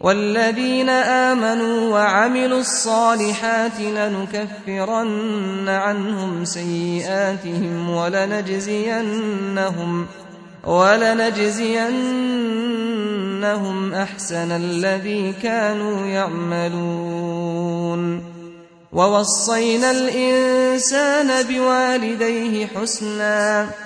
والذين آمنوا وعملوا الصالحات لنكفرن عنهم سيئاتهم ولنجزينهم ولنجزينهم أحسن الذي كانوا يعملون. ووصينا الإنسان بوالديه حسناً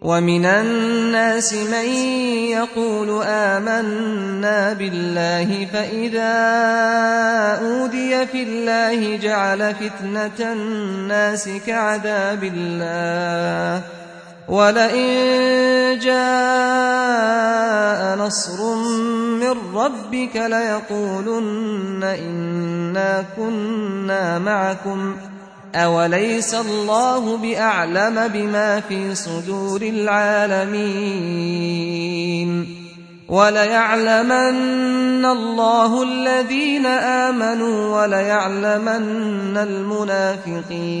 ومن الناس من يقول آمنا بالله فإذا أودي في الله جعل فتنة الناس كعذاب الله. ولئن جاء نصر من ربك ليقولن إنا كنا معكم ۖ. أوليس الله بأعلم بما في صدور العالمين وليعلمن الله الذين آمنوا وليعلمن المنافقين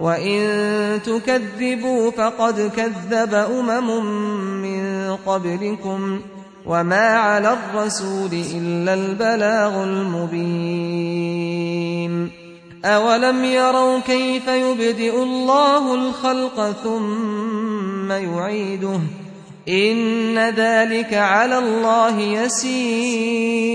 وإن تكذبوا فقد كذب أمم من قبلكم وما على الرسول إلا البلاغ المبين أولم يروا كيف يبدئ الله الخلق ثم يعيده إن ذلك على الله يسير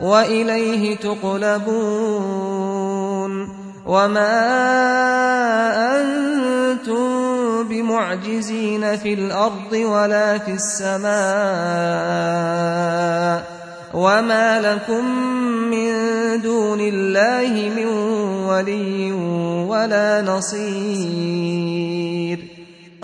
وإليه تقلبون وما أنتم بمعجزين في الأرض ولا في السماء وما لكم من دون الله من ولي ولا نصير.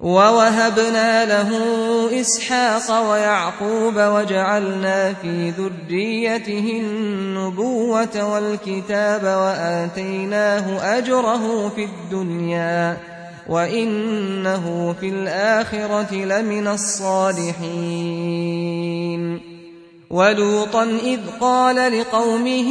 ووهبنا له إسحاق ويعقوب وجعلنا في ذريته النبوة والكتاب وآتيناه أجره في الدنيا وإنه في الآخرة لمن الصالحين. ولوطا إذ قال لقومه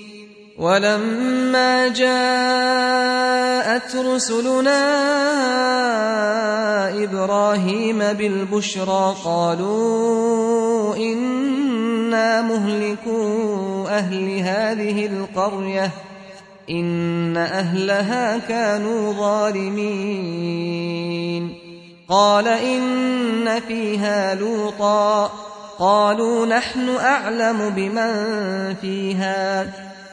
ولما جاءت رسلنا إبراهيم بالبشرى قالوا إنا مهلكو أهل هذه القرية إن أهلها كانوا ظالمين. قال إن فيها لوطا قالوا نحن أعلم بمن فيها.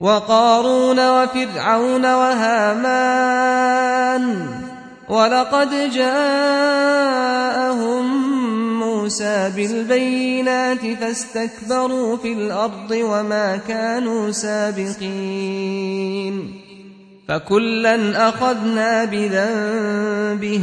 وقارون وفرعون وهامان ولقد جاءهم موسى بالبينات فاستكبروا في الأرض وما كانوا سابقين فكلا أخذنا بذنبه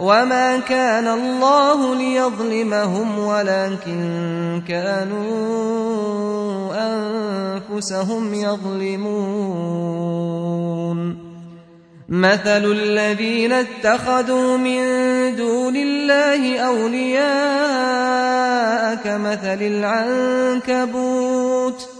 وما كان الله ليظلمهم ولكن كانوا أنفسهم يظلمون مثل الذين اتخذوا من دون الله أولياء كمثل العنكبوت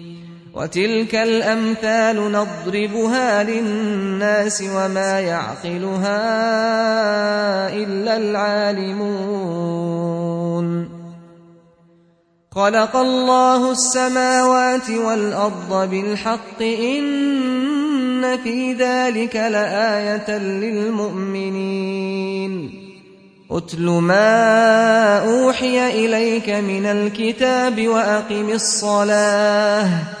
وتلك الأمثال نضربها للناس وما يعقلها إلا العالمون. خلق الله السماوات والأرض بالحق إن في ذلك لآية للمؤمنين. اتل ما أوحي إليك من الكتاب وأقم الصلاة.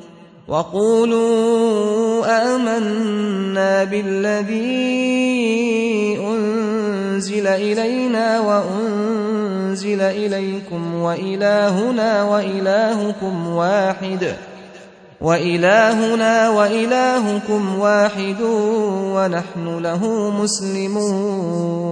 وقولوا آمنا بالذي أنزل إلينا وأنزل إليكم وإلهنا وإلهكم واحد وإلهنا وإلهكم واحد ونحن له مسلمون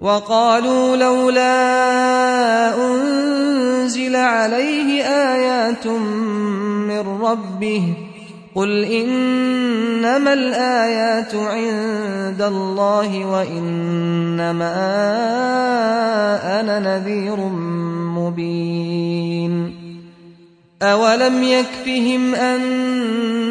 وقالوا لولا أنزل عليه آيات من ربه قل إنما الآيات عند الله وإنما أنا نذير مبين. أولم يكفهم أنا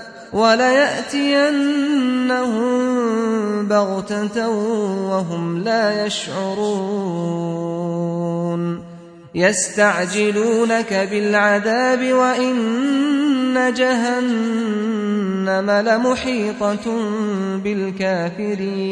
وليأتينهم بغتة وهم لا يشعرون. يستعجلونك بالعذاب وإن جهنم لمحيطة بالكافرين.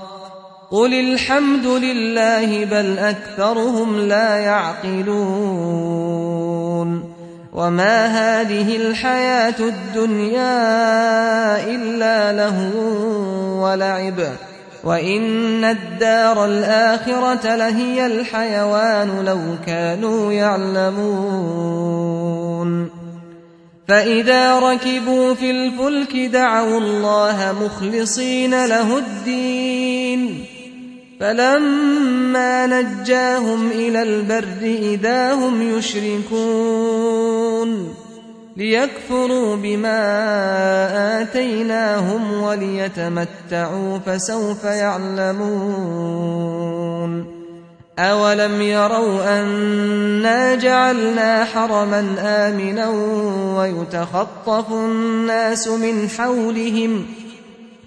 قل الحمد لله بل أكثرهم لا يعقلون وما هذه الحياة الدنيا إلا له ولعب وإن الدار الآخرة لهي الحيوان لو كانوا يعلمون فإذا ركبوا في الفلك دعوا الله مخلصين له الدين فلما نجاهم إلى البر إذا هم يشركون ليكفروا بما آتيناهم وليتمتعوا فسوف يعلمون أولم يروا أنا جعلنا حرما آمنا ويتخطف الناس من حولهم ۖ